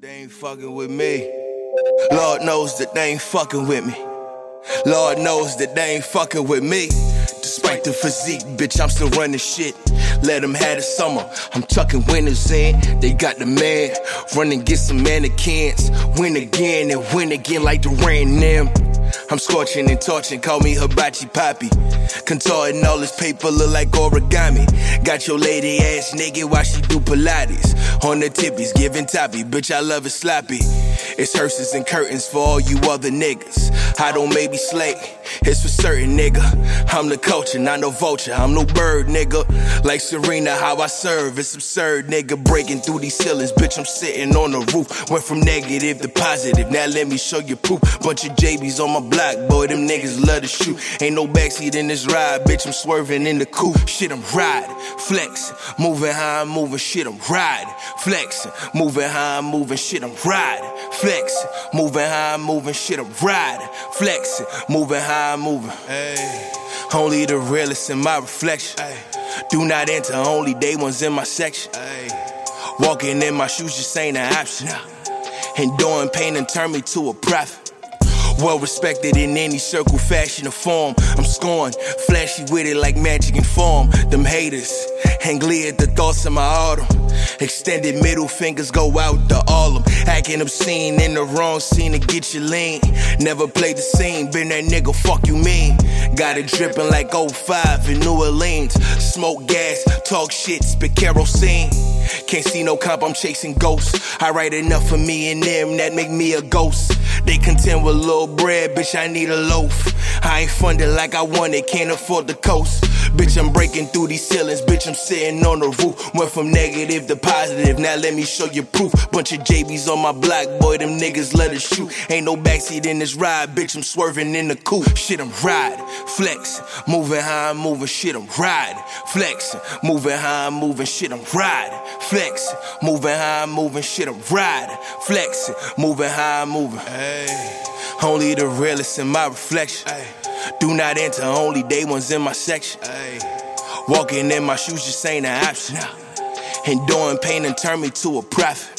that they ain't fucking with me. Lord knows that they ain't fucking with me. Lord knows that they ain't fucking with me. Despite the physique, bitch, I'm still running shit. Let them have the summer. I'm tucking winners in. They got the man. Running, get some mannequins. Win again and win again like the rain them. I'm scorching and torching, call me hibachi poppy. Contorting all this paper look like origami. Got your lady ass naked while she do Pilates. On the tippies, giving toppy, bitch, I love it sloppy. It's hearses and curtains for all you other niggas. I don't maybe slay, it's for certain nigga. I'm the culture, not no vulture, I'm no bird nigga. Like Serena, how I serve, it's absurd nigga. Breaking through these ceilings, bitch, I'm sitting on the roof. Went from negative to positive, now let me show you proof. Bunch of JBs on my block, boy, them niggas love to shoot. Ain't no backseat in this ride, bitch, I'm swerving in the coupe. Shit, I'm riding, flexing, moving how I'm moving, shit, I'm riding, flexing, moving how I'm moving, shit, I'm riding, flexing, moving how I'm moving, shit, I'm riding, flexing, moving how I'm moving. Hey. Only the realest in my reflection. Ay. Do not enter, only day ones in my section. Ay. Walking in my shoes just ain't an option. Enduring pain and turn me to a prophet. Well respected in any circle, fashion, or form. I'm scorned, flashy with it like magic and form. Them haters, hang glee at the thoughts of my autumn. Extended middle fingers go out to all of them. Acting obscene in the wrong scene to get you lean. Never played the scene, been that nigga, fuck you mean. Got it dripping like 05 in New Orleans. Smoke gas, talk shit, spit kerosene. Can't see no comp, I'm chasing ghosts. I write enough for me and them that make me a ghost. They content with little bread, bitch, I need a loaf. I ain't funded like I want wanted, can't afford the coast. Bitch, I'm breaking through these ceilings, bitch, I'm sitting on the roof. Went from negative to positive, now let me show you proof. Bunch of JBs on my block, boy, them niggas let us shoot. Ain't no backseat in this ride, bitch, I'm swerving in the coupe. Shit, I'm riding, flexing, moving how I'm moving, shit, I'm riding, flexing, moving how I'm moving, shit, I'm riding, flexing, moving high, moving, shit, I'm riding, flexing, moving high, moving. Hey. Only the realest in my reflection. Ay. Do not enter, only day ones in my section. Ay. Walking in my shoes just ain't an option. Enduring pain and turn me to a prophet.